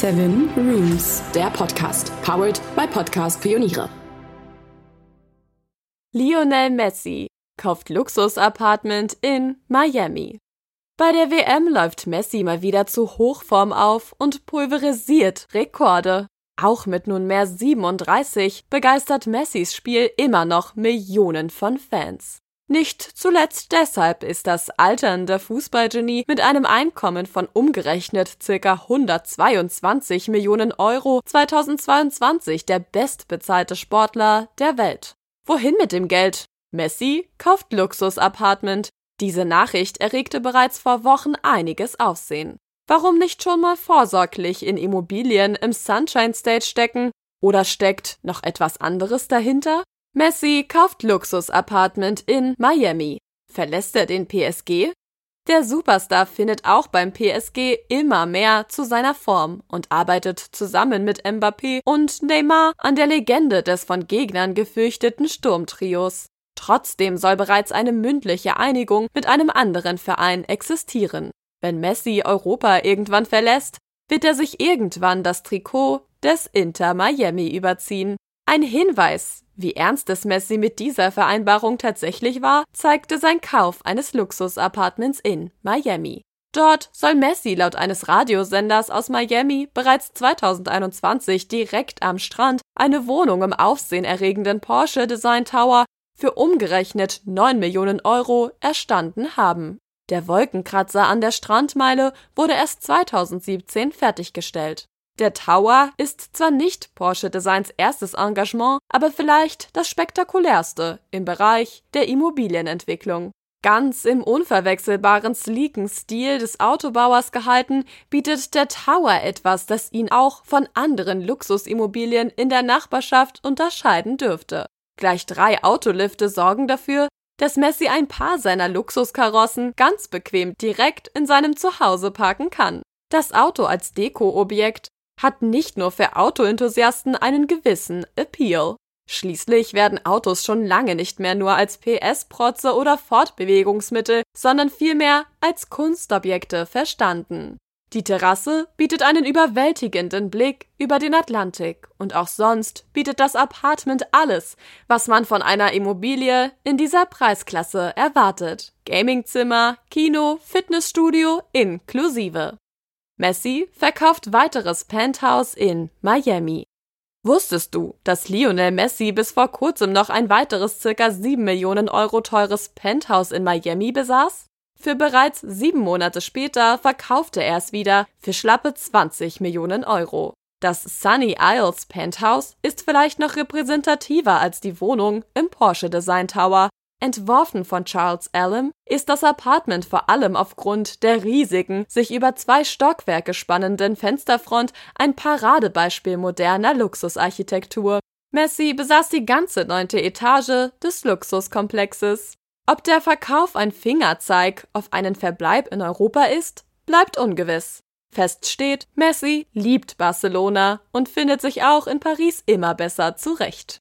Seven Rooms, der Podcast, powered by Podcast Pioniere. Lionel Messi kauft Luxusapartment in Miami. Bei der WM läuft Messi mal wieder zu Hochform auf und pulverisiert Rekorde. Auch mit nunmehr 37 begeistert Messis Spiel immer noch Millionen von Fans. Nicht zuletzt deshalb ist das alternde Fußballgenie mit einem Einkommen von umgerechnet ca. 122 Millionen Euro 2022 der bestbezahlte Sportler der Welt. Wohin mit dem Geld? Messi kauft Luxus-Apartment. Diese Nachricht erregte bereits vor Wochen einiges Aufsehen. Warum nicht schon mal vorsorglich in Immobilien im Sunshine State stecken? Oder steckt noch etwas anderes dahinter? Messi kauft Luxus-Apartment in Miami. Verlässt er den PSG? Der Superstar findet auch beim PSG immer mehr zu seiner Form und arbeitet zusammen mit Mbappé und Neymar an der Legende des von Gegnern gefürchteten Sturmtrios. Trotzdem soll bereits eine mündliche Einigung mit einem anderen Verein existieren. Wenn Messi Europa irgendwann verlässt, wird er sich irgendwann das Trikot des Inter Miami überziehen. Ein Hinweis, wie ernst es Messi mit dieser Vereinbarung tatsächlich war, zeigte sein Kauf eines Luxusapartments in Miami. Dort soll Messi laut eines Radiosenders aus Miami bereits 2021 direkt am Strand eine Wohnung im aufsehenerregenden Porsche Design Tower für umgerechnet 9 Millionen Euro erstanden haben. Der Wolkenkratzer an der Strandmeile wurde erst 2017 fertiggestellt. Der Tower ist zwar nicht Porsche Designs erstes Engagement, aber vielleicht das spektakulärste im Bereich der Immobilienentwicklung. Ganz im unverwechselbaren sleeken Stil des Autobauers gehalten, bietet der Tower etwas, das ihn auch von anderen Luxusimmobilien in der Nachbarschaft unterscheiden dürfte. Gleich drei Autolifte sorgen dafür, dass Messi ein paar seiner Luxuskarossen ganz bequem direkt in seinem Zuhause parken kann. Das Auto als Dekoobjekt hat nicht nur für Autoenthusiasten einen gewissen Appeal. Schließlich werden Autos schon lange nicht mehr nur als PS-Protze oder Fortbewegungsmittel, sondern vielmehr als Kunstobjekte verstanden. Die Terrasse bietet einen überwältigenden Blick über den Atlantik und auch sonst bietet das Apartment alles, was man von einer Immobilie in dieser Preisklasse erwartet. Gamingzimmer, Kino, Fitnessstudio inklusive. Messi verkauft weiteres Penthouse in Miami. Wusstest du, dass Lionel Messi bis vor kurzem noch ein weiteres circa 7 Millionen Euro teures Penthouse in Miami besaß? Für bereits sieben Monate später verkaufte er es wieder für schlappe 20 Millionen Euro. Das Sunny Isles Penthouse ist vielleicht noch repräsentativer als die Wohnung im Porsche Design Tower. Entworfen von Charles Allen ist das Apartment vor allem aufgrund der riesigen, sich über zwei Stockwerke spannenden Fensterfront ein Paradebeispiel moderner Luxusarchitektur. Messi besaß die ganze neunte Etage des Luxuskomplexes. Ob der Verkauf ein Fingerzeig auf einen Verbleib in Europa ist, bleibt ungewiss. Fest steht, Messi liebt Barcelona und findet sich auch in Paris immer besser zurecht.